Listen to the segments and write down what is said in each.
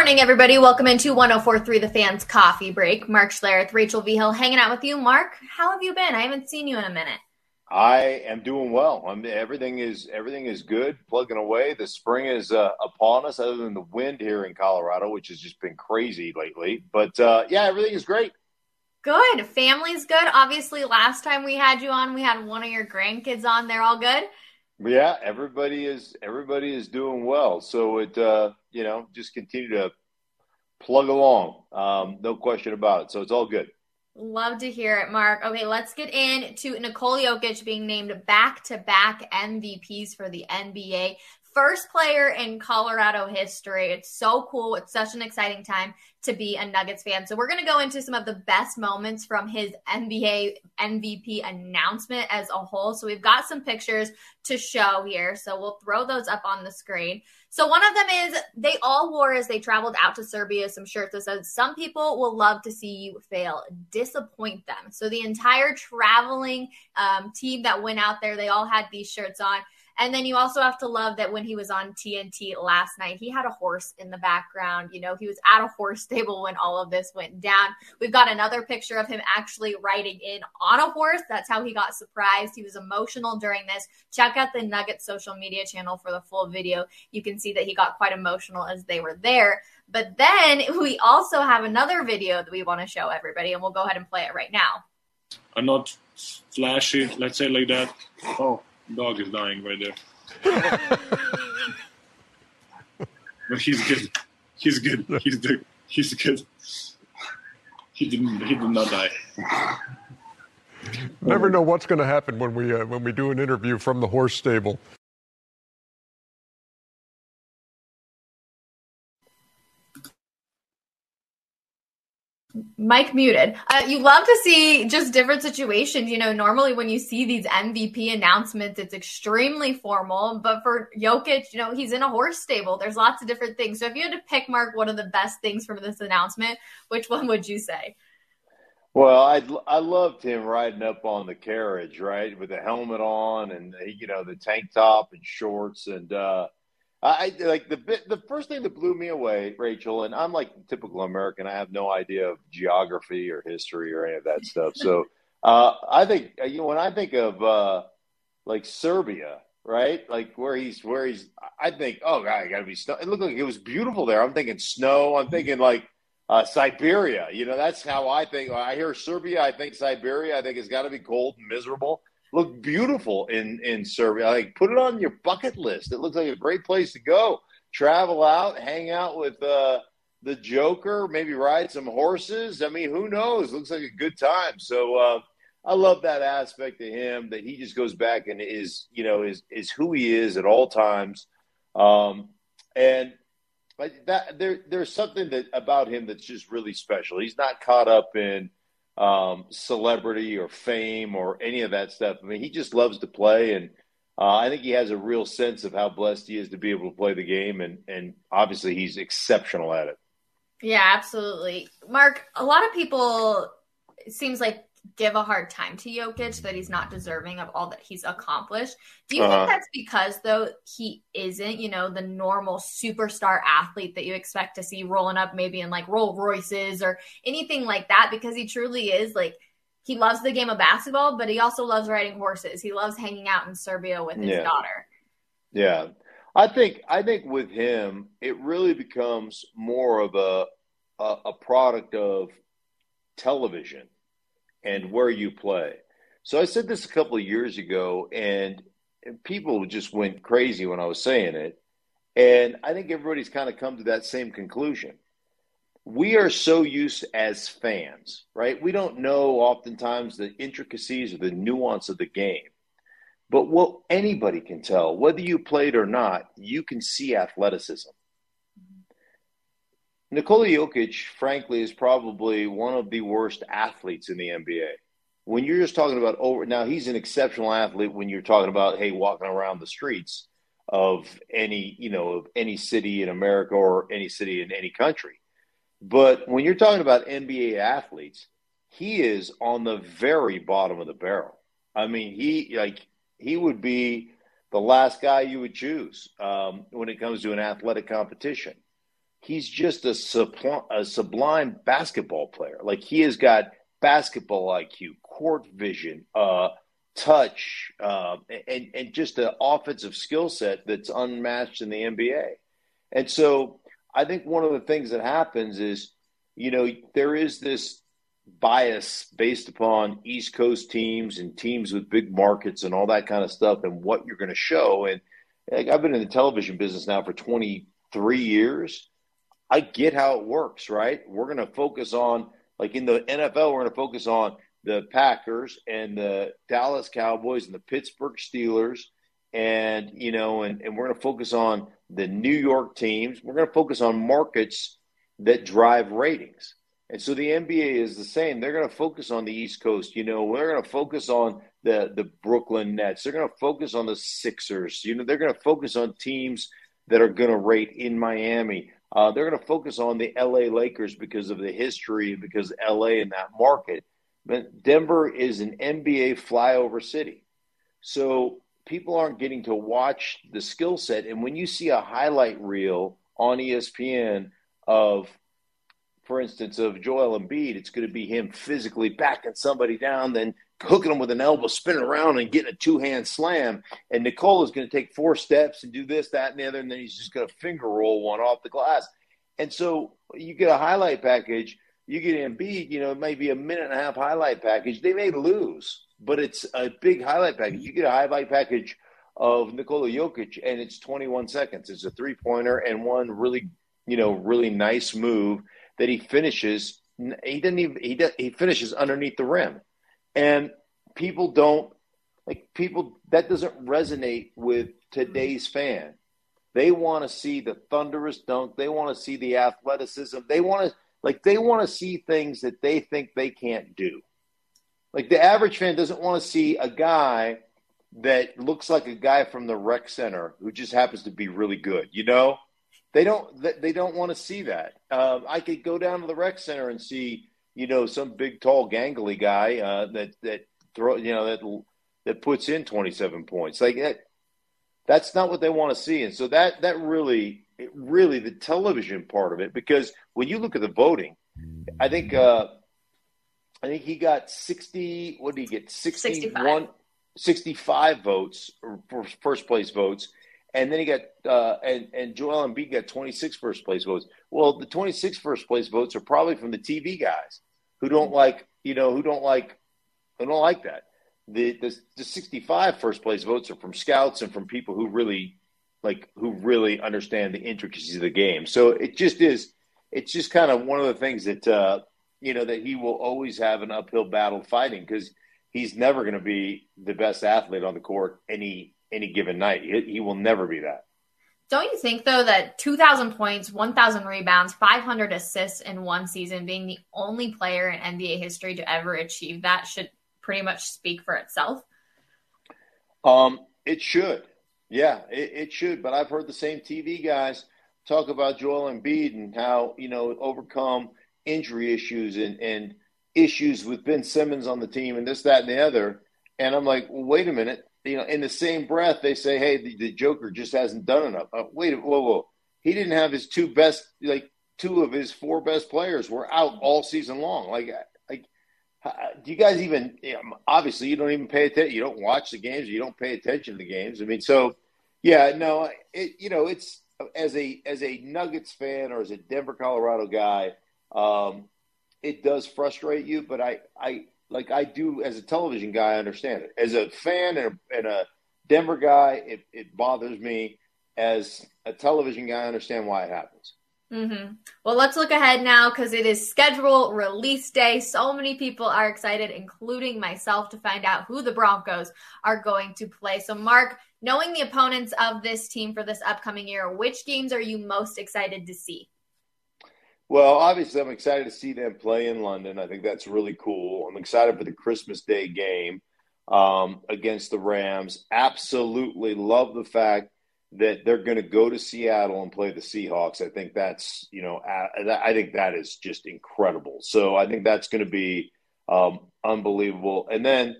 Good morning, everybody. Welcome into 1043 The Fans Coffee Break. Mark Schlereth, Rachel Vigil hanging out with you. Mark, how have you been? I haven't seen you in a minute. I am doing well. I'm, everything is everything is good, plugging away. The spring is uh, upon us, other than the wind here in Colorado, which has just been crazy lately. But uh, yeah, everything is great. Good. Family's good. Obviously, last time we had you on, we had one of your grandkids on. They're all good. Yeah, everybody is everybody is doing well. So it uh, you know just continue to plug along. Um, no question about it. So it's all good. Love to hear it, Mark. Okay, let's get into Nikola Jokic being named back to back MVPs for the NBA first player in Colorado history. It's so cool. It's such an exciting time to be a Nuggets fan. So we're going to go into some of the best moments from his NBA MVP announcement as a whole. So we've got some pictures to show here. So we'll throw those up on the screen. So one of them is they all wore as they traveled out to Serbia some shirts that says some people will love to see you fail, disappoint them. So the entire traveling um, team that went out there, they all had these shirts on. And then you also have to love that when he was on TNT last night, he had a horse in the background. You know, he was at a horse stable when all of this went down. We've got another picture of him actually riding in on a horse. That's how he got surprised. He was emotional during this. Check out the Nugget social media channel for the full video. You can see that he got quite emotional as they were there. But then we also have another video that we want to show everybody, and we'll go ahead and play it right now. I'm not flashy, let's say like that. Oh, Dog is dying right there. but he's good. He's good. He's good. He's good. He didn't. He did not die. Never know what's going to happen when we uh, when we do an interview from the horse stable. Mike muted. Uh, you love to see just different situations. You know, normally when you see these MVP announcements, it's extremely formal. But for Jokic, you know, he's in a horse stable. There's lots of different things. So if you had to pick, Mark, one of the best things from this announcement, which one would you say? Well, I I loved him riding up on the carriage, right, with the helmet on and you know the tank top and shorts and. uh I like the bit. The first thing that blew me away, Rachel, and I'm like typical American. I have no idea of geography or history or any of that stuff. So uh, I think uh, you know when I think of uh, like Serbia, right? Like where he's where he's. I think oh god, got to be snow. It looked like it was beautiful there. I'm thinking snow. I'm thinking like uh, Siberia. You know, that's how I think. I hear Serbia. I think Siberia. I think it's got to be cold and miserable look beautiful in in Serbia. Like put it on your bucket list. It looks like a great place to go. Travel out, hang out with uh, the Joker, maybe ride some horses. I mean, who knows? Looks like a good time. So uh, I love that aspect of him that he just goes back and is you know is is who he is at all times. Um, and but that there there's something that about him that's just really special. He's not caught up in um, celebrity or fame or any of that stuff. I mean, he just loves to play, and uh, I think he has a real sense of how blessed he is to be able to play the game, and and obviously he's exceptional at it. Yeah, absolutely, Mark. A lot of people it seems like give a hard time to Jokic that he's not deserving of all that he's accomplished. Do you uh-huh. think that's because though he isn't, you know, the normal superstar athlete that you expect to see rolling up maybe in like Rolls Royces or anything like that? Because he truly is like he loves the game of basketball, but he also loves riding horses. He loves hanging out in Serbia with his yeah. daughter. Yeah. I think I think with him it really becomes more of a a, a product of television and where you play. So I said this a couple of years ago, and people just went crazy when I was saying it. And I think everybody's kind of come to that same conclusion. We are so used as fans, right? We don't know oftentimes the intricacies or the nuance of the game. But what anybody can tell, whether you played or not, you can see athleticism. Nikola Jokic, frankly, is probably one of the worst athletes in the NBA. When you're just talking about over now, he's an exceptional athlete. When you're talking about hey, walking around the streets of any you know of any city in America or any city in any country, but when you're talking about NBA athletes, he is on the very bottom of the barrel. I mean, he like he would be the last guy you would choose um, when it comes to an athletic competition. He's just a, sublime, a sublime basketball player. Like he has got basketball IQ, court vision, uh, touch, uh, and and just an offensive skill set that's unmatched in the NBA. And so I think one of the things that happens is, you know, there is this bias based upon East Coast teams and teams with big markets and all that kind of stuff and what you're going to show. And like, I've been in the television business now for 23 years. I get how it works, right? We're going to focus on, like in the NFL, we're going to focus on the Packers and the Dallas Cowboys and the Pittsburgh Steelers. And, you know, and, and we're going to focus on the New York teams. We're going to focus on markets that drive ratings. And so the NBA is the same. They're going to focus on the East Coast. You know, we're going to focus on the the Brooklyn Nets. They're going to focus on the Sixers. You know, they're going to focus on teams that are going to rate in Miami. Uh, they're going to focus on the LA Lakers because of the history, because LA in that market. But Denver is an NBA flyover city. So people aren't getting to watch the skill set. And when you see a highlight reel on ESPN of for instance, of Joel Embiid, it's going to be him physically backing somebody down, then hooking them with an elbow, spinning around and getting a two hand slam. And Nikola is going to take four steps and do this, that, and the other, and then he's just going to finger roll one off the glass. And so you get a highlight package. You get Embiid, you know, it might be a minute and a half highlight package. They may lose, but it's a big highlight package. You get a highlight package of Nikola Jokic, and it's 21 seconds. It's a three pointer and one really, you know, really nice move that he finishes. He didn't even he he finishes underneath the rim, and people don't like people that doesn't resonate with today's fan. They want to see the thunderous dunk. They want to see the athleticism. They want to like they want to see things that they think they can't do. Like the average fan doesn't want to see a guy that looks like a guy from the rec center who just happens to be really good. You know, they don't they don't want to see that. Uh, I could go down to the rec center and see you know some big tall gangly guy uh, that that throw you know that that puts in 27 points like that. That's not what they want to see, and so that that really really the television part of it because when you look at the voting, I think uh, I think he got 60. What did he get? 61, 65, 65 votes for first place votes and then he got uh, and and Joel Embiid got 26 first place votes. Well, the 26 first place votes are probably from the TV guys who don't like you know who don't like who don't like that. The, the the 65 first place votes are from scouts and from people who really like who really understand the intricacies of the game. So it just is it's just kind of one of the things that uh, you know that he will always have an uphill battle fighting because he's never going to be the best athlete on the court any any given night. He, he will never be that. Don't you think though that 2,000 points, 1,000 rebounds, 500 assists in one season, being the only player in NBA history to ever achieve that, should pretty much speak for itself? Um, it should. Yeah, it, it should. But I've heard the same TV guys talk about Joel Embiid and how you know overcome injury issues and and issues with Ben Simmons on the team and this, that, and the other. And I'm like, well, wait a minute you know, in the same breath, they say, "Hey, the, the Joker just hasn't done enough." Uh, wait, whoa, whoa! He didn't have his two best, like two of his four best players were out all season long. Like, like, do you guys even? You know, obviously, you don't even pay attention. You don't watch the games. You don't pay attention to the games. I mean, so yeah, no, it, you know, it's as a as a Nuggets fan or as a Denver, Colorado guy, um, it does frustrate you. But I, I, like I do as a television guy, I understand it. As a fan and a, and a Denver guy, it, it bothers me. As a television guy, I understand why it happens. Mm-hmm. Well, let's look ahead now because it is schedule release day. So many people are excited, including myself, to find out who the Broncos are going to play. So, Mark, knowing the opponents of this team for this upcoming year, which games are you most excited to see? Well, obviously, I'm excited to see them play in London. I think that's really cool. I'm excited for the Christmas Day game um, against the Rams. Absolutely love the fact that they're going to go to Seattle and play the Seahawks. I think that's you know I think that is just incredible. So I think that's going to be um, unbelievable. And then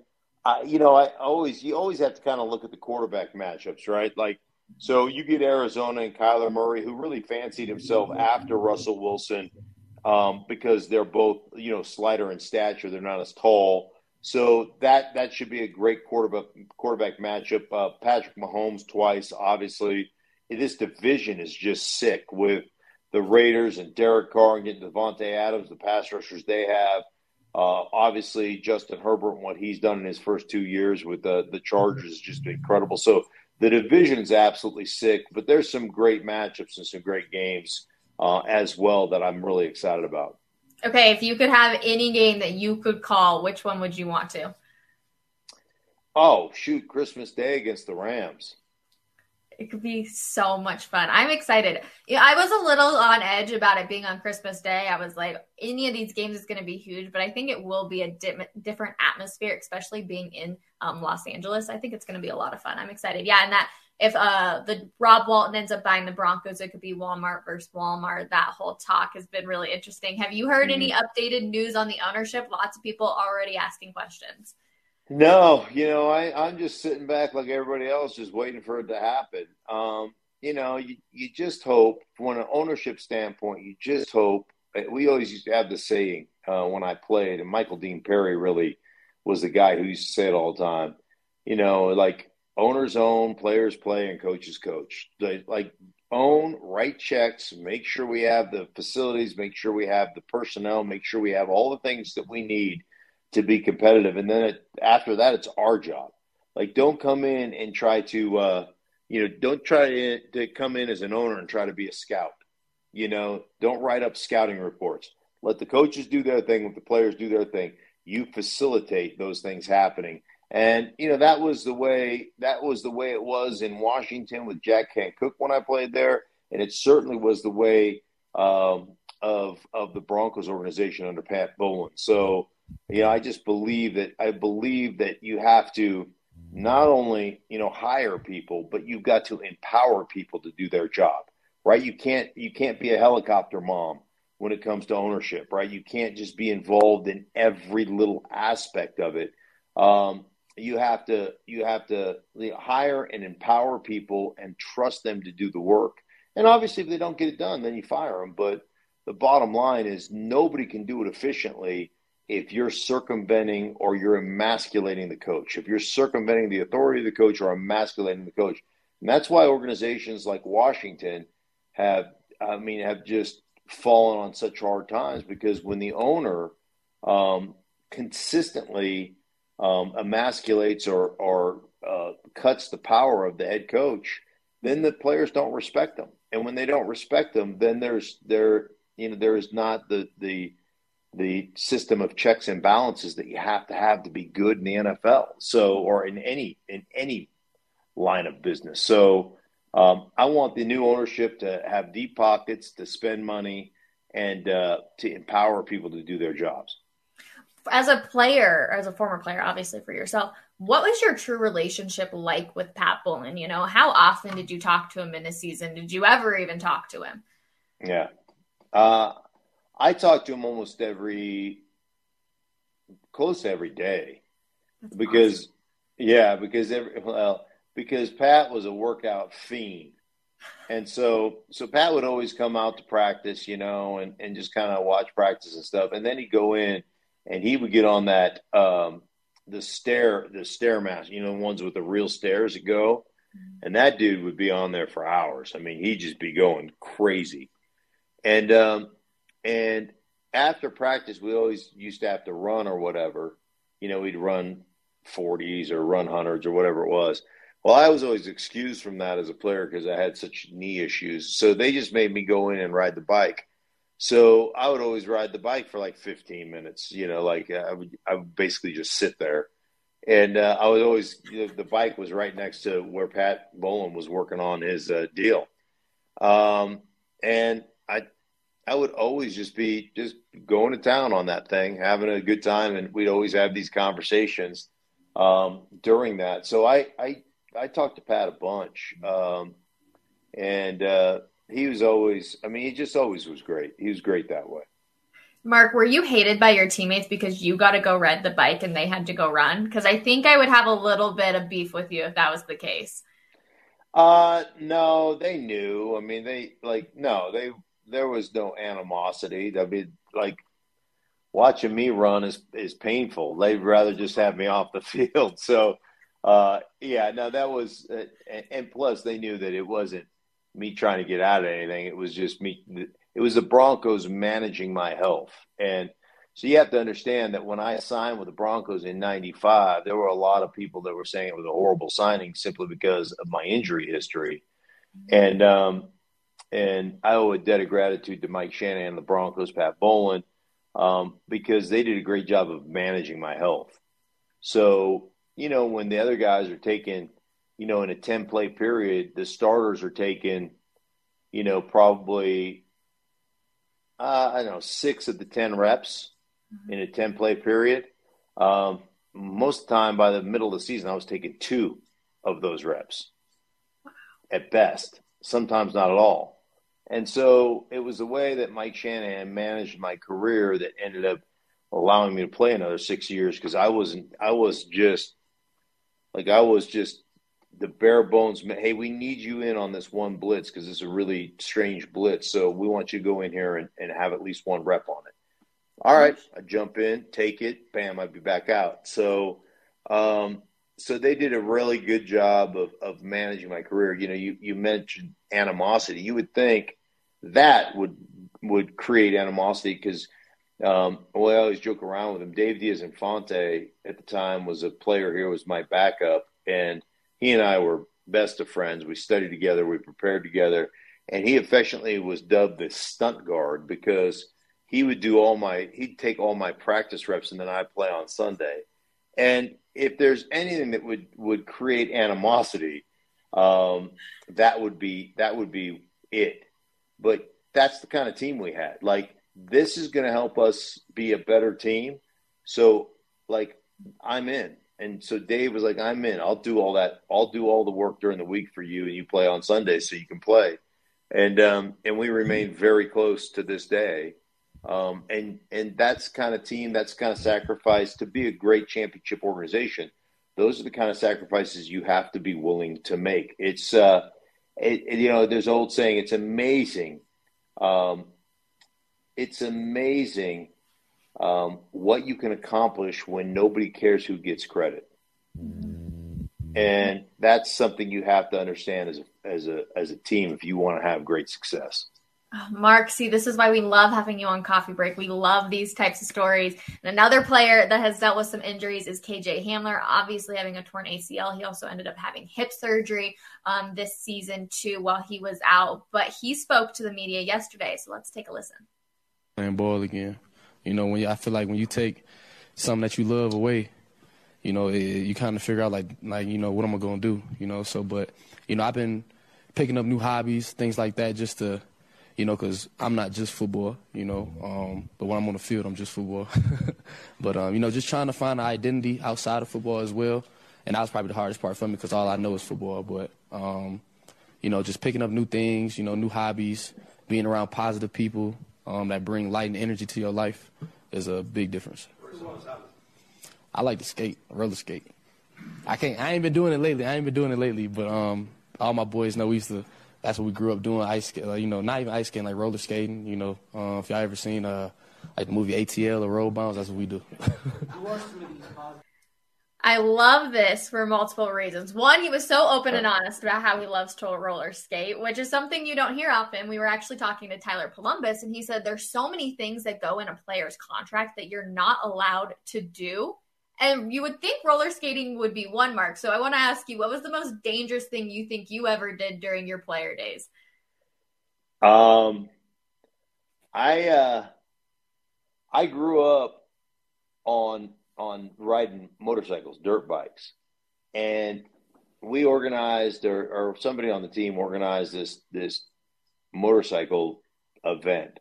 you know I always you always have to kind of look at the quarterback matchups, right? Like So you get Arizona and Kyler Murray, who really fancied himself after Russell Wilson um, because they're both, you know, slighter in stature. They're not as tall. So that that should be a great quarterback quarterback matchup. Uh, Patrick Mahomes twice, obviously. This division is just sick with the Raiders and Derek Carr and getting Davante Adams, the pass rushers they have. Uh, obviously, Justin Herbert and what he's done in his first two years with the the Chargers is just incredible. So the division is absolutely sick, but there's some great matchups and some great games uh, as well that I'm really excited about. Okay, if you could have any game that you could call, which one would you want to? Oh, shoot, Christmas Day against the Rams. It could be so much fun. I'm excited. Yeah, I was a little on edge about it being on Christmas Day. I was like, any of these games is going to be huge, but I think it will be a di- different atmosphere, especially being in um, Los Angeles. I think it's going to be a lot of fun. I'm excited. Yeah, and that if uh the Rob Walton ends up buying the Broncos, it could be Walmart versus Walmart. That whole talk has been really interesting. Have you heard mm-hmm. any updated news on the ownership? Lots of people already asking questions. No, you know, I, I'm just sitting back like everybody else, just waiting for it to happen. Um, you know, you, you just hope, from an ownership standpoint, you just hope. We always used to have the saying uh, when I played, and Michael Dean Perry really was the guy who used to say it all the time. You know, like owners own, players play, and coaches coach. They, like own, write checks, make sure we have the facilities, make sure we have the personnel, make sure we have all the things that we need to be competitive. And then it, after that, it's our job. Like, don't come in and try to, uh, you know, don't try to, come in as an owner and try to be a scout. You know, don't write up scouting reports. Let the coaches do their thing, let the players do their thing. You facilitate those things happening and you know that was the way that was the way it was in Washington with Jack Kent Cooke when I played there, and it certainly was the way um, of of the Broncos organization under Pat Bowlen. So you know, I just believe that I believe that you have to not only you know hire people, but you've got to empower people to do their job. Right? You can't you can't be a helicopter mom when it comes to ownership. Right? You can't just be involved in every little aspect of it. Um, you have to you have to hire and empower people and trust them to do the work. And obviously, if they don't get it done, then you fire them. But the bottom line is nobody can do it efficiently if you're circumventing or you're emasculating the coach. If you're circumventing the authority of the coach or emasculating the coach, and that's why organizations like Washington have, I mean, have just fallen on such hard times because when the owner um, consistently um, emasculates or, or uh, cuts the power of the head coach, then the players don't respect them. And when they don't respect them, then there's there you know there is not the the the system of checks and balances that you have to have to be good in the NFL. So or in any in any line of business. So um, I want the new ownership to have deep pockets, to spend money, and uh, to empower people to do their jobs as a player, as a former player, obviously for yourself, what was your true relationship like with Pat Bowlen? You know, how often did you talk to him in a season? Did you ever even talk to him? Yeah. Uh, I talk to him almost every, close to every day. That's because, awesome. yeah, because every, well, because Pat was a workout fiend. And so, so Pat would always come out to practice, you know, and, and just kind of watch practice and stuff. And then he'd go in and he would get on that um, the stair the stairmaster, you know, the ones with the real stairs that go, mm-hmm. and that dude would be on there for hours. I mean, he'd just be going crazy, and um, and after practice, we always used to have to run or whatever. You know, we'd run forties or run hundreds or whatever it was. Well, I was always excused from that as a player because I had such knee issues. So they just made me go in and ride the bike. So I would always ride the bike for like 15 minutes. You know, like I would, I would basically just sit there, and uh, I was always you know, the bike was right next to where Pat Bowlen was working on his uh, deal, um, and I I would always just be just going to town on that thing, having a good time, and we'd always have these conversations um, during that. So I I I talked to Pat a bunch, um, and uh, he was always i mean he just always was great he was great that way mark were you hated by your teammates because you got to go ride the bike and they had to go run because i think i would have a little bit of beef with you if that was the case Uh, no, they knew. I mean, they like no, they there was no animosity. I mean, like watching me run is is painful. They'd rather just have me off the field. So, uh, yeah, no, that was, uh, and, plus they knew that it wasn't me trying to get out of anything. It was just me. It was the Broncos managing my health, and so you have to understand that when I signed with the Broncos in '95, there were a lot of people that were saying it was a horrible signing simply because of my injury history, and um, and I owe a debt of gratitude to Mike Shanahan, the Broncos, Pat Bowlen, um, because they did a great job of managing my health. So you know when the other guys are taking, you know, in a ten play period, the starters are taking, you know, probably uh, I don't know six of the ten reps in a 10 play period. Um, most of the time, by the middle of the season, I was taking two of those reps at best, sometimes not at all. And so it was the way that Mike Shanahan managed my career that ended up allowing me to play another six years because I wasn't, I was just like, I was just the bare bones. Hey, we need you in on this one blitz because it's a really strange blitz. So we want you to go in here and, and have at least one rep on it. All right, I jump in, take it, bam, I'd be back out. So, um, so they did a really good job of, of managing my career. You know, you, you mentioned animosity. You would think that would would create animosity because um, well, I always joke around with him. Dave Diaz-Infante at the time was a player here, was my backup, and he and I were best of friends. We studied together, we prepared together, and he affectionately was dubbed the stunt guard because – he would do all my he'd take all my practice reps and then I play on Sunday. And if there's anything that would would create animosity, um, that would be that would be it. But that's the kind of team we had. Like this is going to help us be a better team. So like I'm in. And so Dave was like, I'm in. I'll do all that. I'll do all the work during the week for you, and you play on Sunday so you can play. And um, and we remain very close to this day. Um, and and that's kind of team, that's kind of sacrifice to be a great championship organization. Those are the kind of sacrifices you have to be willing to make. It's uh, it, it, you know, there's old saying, it's amazing. Um, it's amazing um, what you can accomplish when nobody cares who gets credit. And that's something you have to understand as a, as a, as a team if you want to have great success. Mark, see, this is why we love having you on Coffee Break. We love these types of stories. And another player that has dealt with some injuries is KJ Hamler, obviously having a torn ACL. He also ended up having hip surgery um, this season, too, while he was out. But he spoke to the media yesterday. So let's take a listen. Playing ball again. You know, when you, I feel like when you take something that you love away, you know, it, you kind of figure out, like, like, you know, what am I going to do? You know, so, but, you know, I've been picking up new hobbies, things like that, just to you know, because I'm not just football, you know, um, but when I'm on the field, I'm just football. but, um, you know, just trying to find an identity outside of football as well. And that was probably the hardest part for me because all I know is football. But, um, you know, just picking up new things, you know, new hobbies, being around positive people um, that bring light and energy to your life is a big difference. I like to skate, roller skate. I can't. I ain't been doing it lately. I ain't been doing it lately, but um, all my boys know we used to that's what we grew up doing. Ice, uh, you know, not even ice skating, like roller skating. You know, uh, if y'all ever seen uh, like the movie ATL or Roll Bounce, that's what we do. I love this for multiple reasons. One, he was so open and honest about how he loves to roller skate, which is something you don't hear often. We were actually talking to Tyler Polumbus, and he said there's so many things that go in a player's contract that you're not allowed to do and you would think roller skating would be one mark. So I want to ask you, what was the most dangerous thing you think you ever did during your player days? Um, I uh, I grew up on on riding motorcycles, dirt bikes, and we organized, or, or somebody on the team organized this this motorcycle event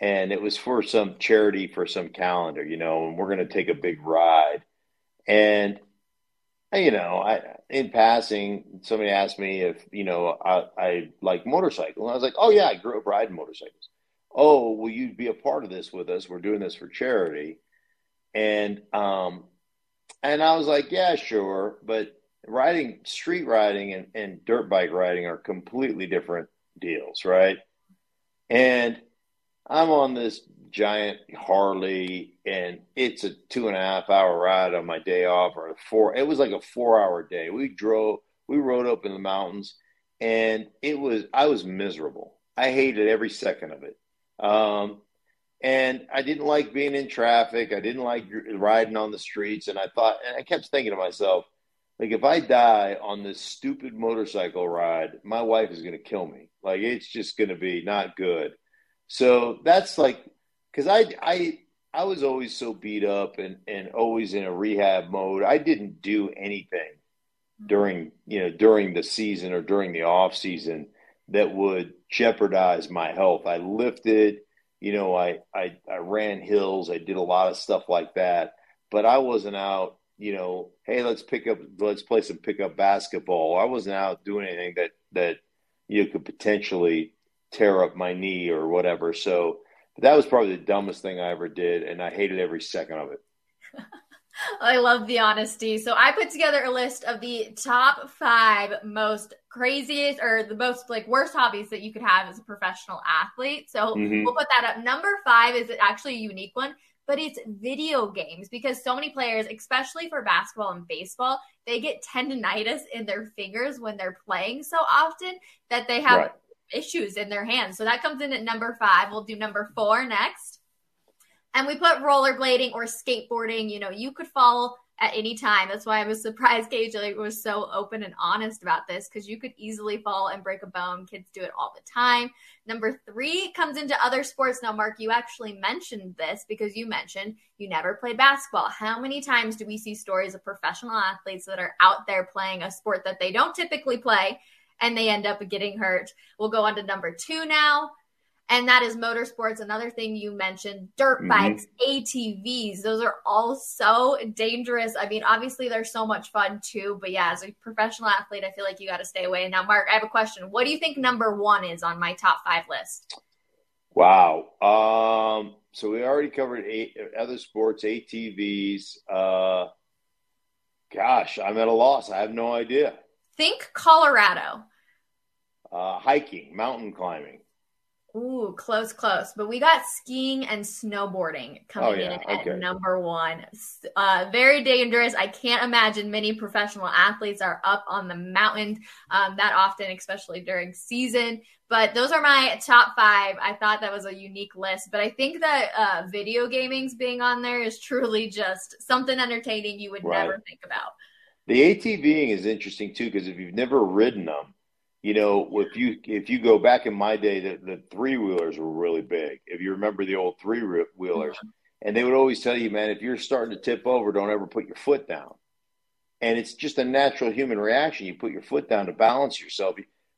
and it was for some charity for some calendar, you know, and we're going to take a big ride. And, you know, I, in passing, somebody asked me if, you know, I, I like motorcycles. I was like, oh, yeah, I grew up riding motorcycles. Oh, will you be a part of this with us? We're doing this for charity. And, um, and I was like, yeah, sure. But riding, street riding, and, and dirt bike riding are completely different deals, right? And I'm on this giant Harley, and it's a two and a half hour ride on my day off, or a four. It was like a four hour day. We drove, we rode up in the mountains, and it was I was miserable. I hated every second of it. Um, and I didn't like being in traffic. I didn't like riding on the streets. And I thought, and I kept thinking to myself, like, if I die on this stupid motorcycle ride, my wife is going to kill me. Like, it's just going to be not good. So that's like, because I, I, I was always so beat up and, and always in a rehab mode. I didn't do anything mm-hmm. during, you know, during the season or during the off season that would jeopardize my health. I lifted, you know, I, I, I ran hills. I did a lot of stuff like that, but I wasn't out, you know, Hey, let's pick up, let's play some pickup basketball. I wasn't out doing anything that, that you know, could potentially tear up my knee or whatever. So that was probably the dumbest thing I ever did. And I hated every second of it. I love the honesty. So I put together a list of the top five most craziest or the most like worst hobbies that you could have as a professional athlete. So mm-hmm. we'll put that up. Number five is actually a unique one, but it's video games because so many players, especially for basketball and baseball, they get tendonitis in their fingers when they're playing so often that they have right. Issues in their hands. So that comes in at number five. We'll do number four next. And we put rollerblading or skateboarding. You know, you could fall at any time. That's why I was surprised KJ was so open and honest about this because you could easily fall and break a bone. Kids do it all the time. Number three comes into other sports. Now, Mark, you actually mentioned this because you mentioned you never played basketball. How many times do we see stories of professional athletes that are out there playing a sport that they don't typically play and they end up getting hurt? We'll go on to number two now and that is motorsports. Another thing you mentioned, dirt mm-hmm. bikes, ATVs. Those are all so dangerous. I mean, obviously they're so much fun too, but yeah, as a professional athlete, I feel like you got to stay away. Now, Mark, I have a question. What do you think number one is on my top five list? Wow. Um, so we already covered eight, other sports, ATVs. Uh, gosh, I'm at a loss. I have no idea. Think Colorado. Uh, hiking, mountain climbing. Ooh, close, close. But we got skiing and snowboarding coming oh, yeah. in at okay. number one. Uh, very dangerous. I can't imagine many professional athletes are up on the mountain um, that often, especially during season. But those are my top five. I thought that was a unique list. But I think that uh, video gaming's being on there is truly just something entertaining you would right. never think about. The ATVing is interesting too because if you've never ridden them, you know, if you if you go back in my day, the, the three wheelers were really big. If you remember the old three wheelers, mm-hmm. and they would always tell you, man, if you're starting to tip over, don't ever put your foot down. And it's just a natural human reaction. You put your foot down to balance yourself,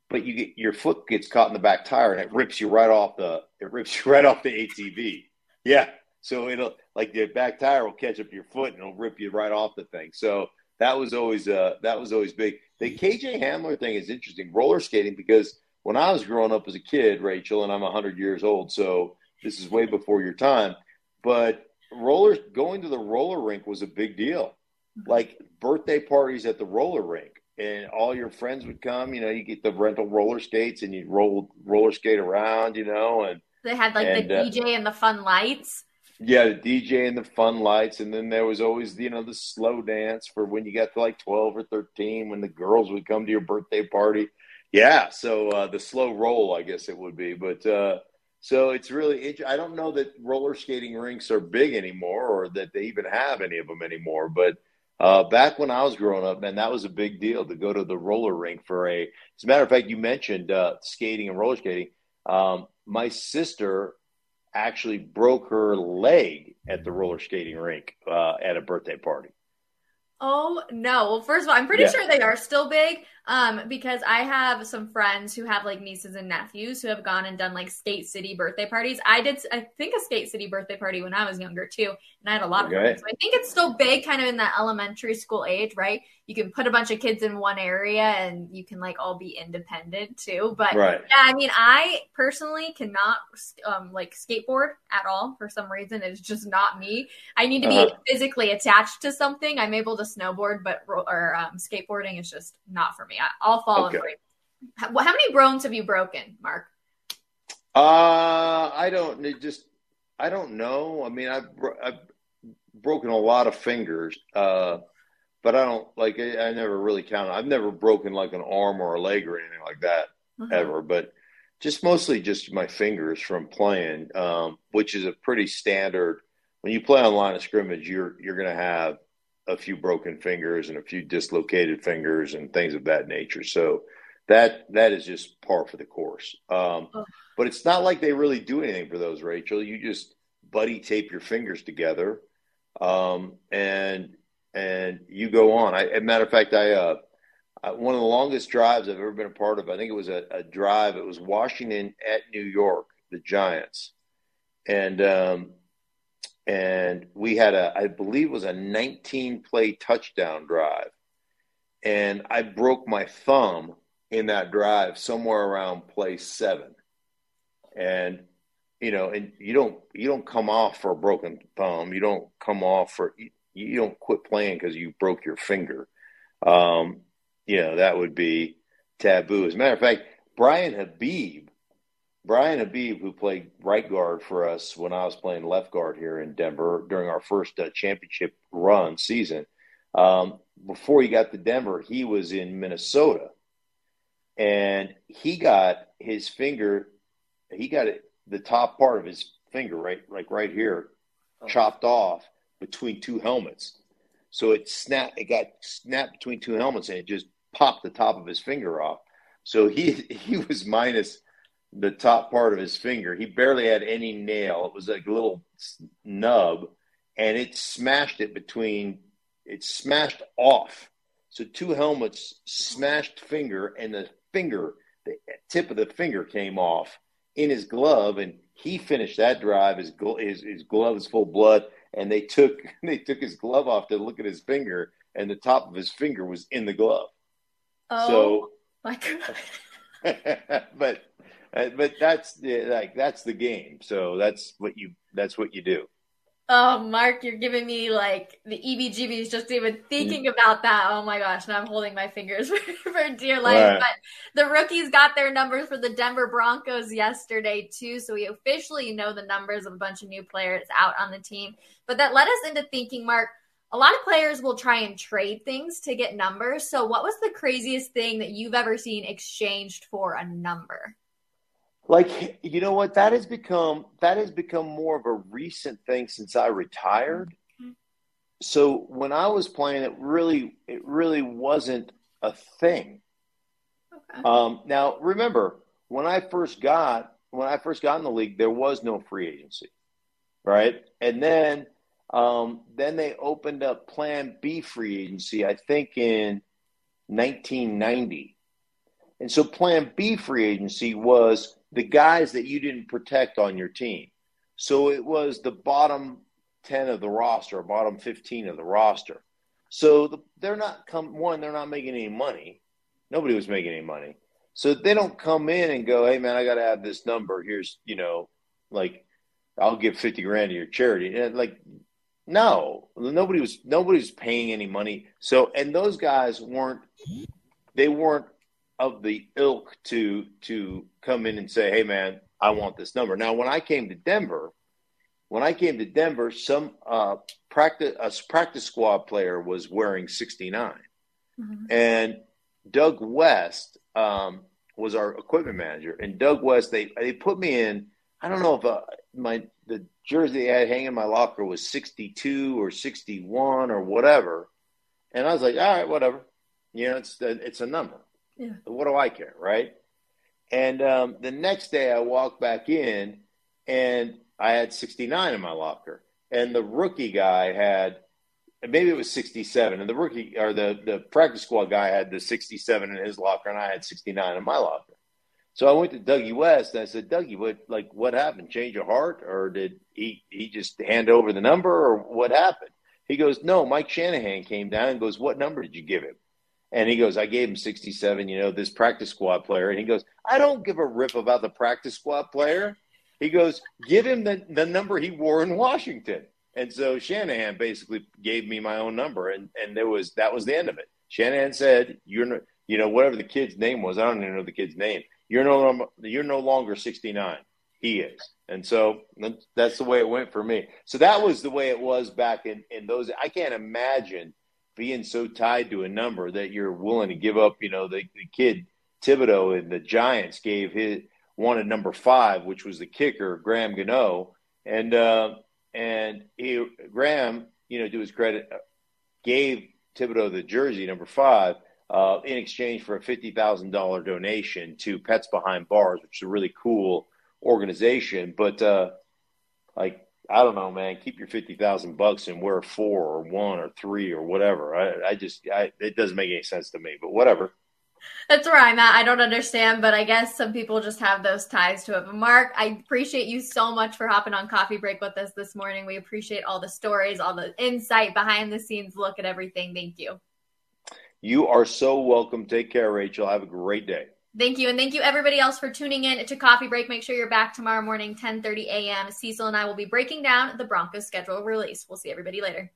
but you get your foot gets caught in the back tire, and it rips you right off the it rips you right off the ATV. Yeah, so it'll like the back tire will catch up to your foot and it'll rip you right off the thing. So that was always uh that was always big. The KJ Hamler thing is interesting, roller skating, because when I was growing up as a kid, Rachel, and I'm 100 years old, so this is way before your time, but rollers going to the roller rink was a big deal. Like birthday parties at the roller rink, and all your friends would come. You know, you get the rental roller skates, and you'd roll roller skate around. You know, and they had like and, the DJ uh, and the fun lights. Yeah, the DJ and the fun lights, and then there was always you know the slow dance for when you got to like twelve or thirteen when the girls would come to your birthday party. Yeah, so uh, the slow roll, I guess it would be, but uh, so it's really I don't know that roller skating rinks are big anymore, or that they even have any of them anymore. But uh, back when I was growing up, man, that was a big deal to go to the roller rink for a. As a matter of fact, you mentioned uh, skating and roller skating. Um, my sister actually broke her leg at the roller skating rink uh, at a birthday party. Oh no! Well, first of all, I'm pretty yeah. sure they are still big, um, because I have some friends who have like nieces and nephews who have gone and done like skate city birthday parties. I did, I think, a skate city birthday party when I was younger too, and I had a lot okay. of friends. So I think it's still big, kind of in that elementary school age, right? you can put a bunch of kids in one area and you can like all be independent too. But Right. yeah, I mean, I personally cannot um, like skateboard at all for some reason. It's just not me. I need to be Uh-huh. physically attached to something. I'm able to snowboard, but ro- or um, skateboarding is just not for me. I'll fall Okay. How, how many bones have you broken, Mark? Uh, I don't just I don't know. I mean, I've I've broken a lot of fingers, uh, but I don't like I, I never really counted. I've never broken like an arm or a leg or anything like that Mhm. ever, but just mostly just my fingers from playing, um, which is a pretty standard. When you play on line of scrimmage, you're you're going to have a few broken fingers and a few dislocated fingers and things of that nature. So that that is just par for the course. Um, Oh. but it's not like they really do anything for those, Rachel. You just buddy tape your fingers together, um, and and you go on. I, as a matter of fact, I uh, uh, one of the longest drives I've ever been a part of. I think it was a, a drive. It was Washington at New York, the Giants, and um, and we had a, I believe it was a 19 play touchdown drive, and I broke my thumb in that drive somewhere around play seven, and you know, and you don't you don't come off for a broken thumb. You don't come off for you, you don't quit playing because you broke your finger. Um, you know, that would be taboo. As a matter of fact, Brian Habib, Brian Habib, who played right guard for us when I was playing left guard here in Denver during our first uh, championship run season, um, before he got to Denver, he was in Minnesota, and he got his finger, he got it, the top part of his finger, right, like right here, chopped off between two helmets. So it snapped. It got snapped between two helmets, and it just popped the top of his finger off. So he he was minus the top part of his finger. He barely had any nail. It was like a little nub, and it smashed it between. It smashed off. So two helmets smashed finger, and the finger, the tip of the finger came off in his glove, and he finished that drive. His gl- his, his glove is full of blood and they took they took his glove off to look at his finger, and the top of his finger was in the glove. Oh my god. But but that's the, like that's the game. So that's what you that's what you do. Oh, Mark, you're giving me like the EBGBs just even thinking mm. about that. Oh my gosh, now I'm holding my fingers for, for dear life. Right. But the rookies got their numbers for the Denver Broncos yesterday too, so we officially know the numbers of a bunch of new players out on the team. But that led us into thinking, Mark. A lot of players will try and trade things to get numbers. So, what was the craziest thing that you've ever seen exchanged for a number? Like you know what that has become that has become more of a recent thing since I retired. Mhm. So when I was playing, it really it really wasn't a thing. Okay. Um, now, remember when I first got when I first got in the league, there was no free agency, right? And then um, then they opened up Plan B free agency. I think in 1990, and so Plan B free agency was the guys that you didn't protect on your team. So it was the bottom 10 of the roster, bottom 15 of the roster. So the, they're not come one, they're not making any money. Nobody was making any money. So they don't come in and go, "Hey man, I got to have this number. Here's, you know, like I'll give 50 grand to your charity." And like no, nobody was nobody was paying any money. So and those guys weren't they weren't of the ilk to to come in and say, "Hey man, I want this number." Now, when I came to Denver, when I came to Denver, some uh, practice a practice squad player was wearing 69, Mhm. and Doug West um, was our equipment manager. And Doug West, they they put me in. I don't know if uh, my the jersey I had hanging in my locker was 62 or 61 or whatever, and I was like, all right, whatever. You know, it's it's a number. Yeah. What do I care, right? And um, the next day, I walked back in, and I had 69 in my locker, and the rookie guy had maybe it was 67, and the rookie or the the practice squad guy had the 67 in his locker, and I had 69 in my locker. So I went to Dougie West and I said, Dougie, what like what happened? Change of heart, or did he he just hand over the number, or what happened? He goes, no, Mike Shanahan came down and goes, what number did you give him? And he goes, I gave him 67, you know, this practice squad player. And he goes, I don't give a rip about the practice squad player. He goes, give him the, the number he wore in Washington. And so Shanahan basically gave me my own number, and, and there was that was the end of it. Shanahan said, "You're you know whatever the kid's name was. I don't even know the kid's name. You're no you're no longer 69. He is." And so that's the way it went for me. So that was the way it was back in in those. I can't imagine being so tied to a number that you're willing to give up. You know, the, the kid Thibodeaux and the Giants gave his wanted number five, which was the kicker Graham Gano, and uh, and he Graham, you know, to his credit, gave Thibodeaux the jersey number five uh, in exchange for a fifty thousand dollar donation to Pets Behind Bars, which is a really cool organization. But uh, like, I don't know, man, keep your fifty thousand bucks and wear four or one or three or whatever. I, I just, I, it doesn't make any sense to me. But whatever. That's where I'm at. I don't understand, but I guess some people just have those ties to it. But Mark, I appreciate you so much for hopping on coffee break with us this morning. We appreciate all the stories, all the insight behind the scenes look at everything. Thank you. You are so welcome. Take care, Rachel. Have a great day. Thank you. And thank you everybody else for tuning in to Coffee Break. Make sure you're back tomorrow morning, 10 30 a.m. Cecil and I will be breaking down the Broncos schedule release. We'll see everybody later.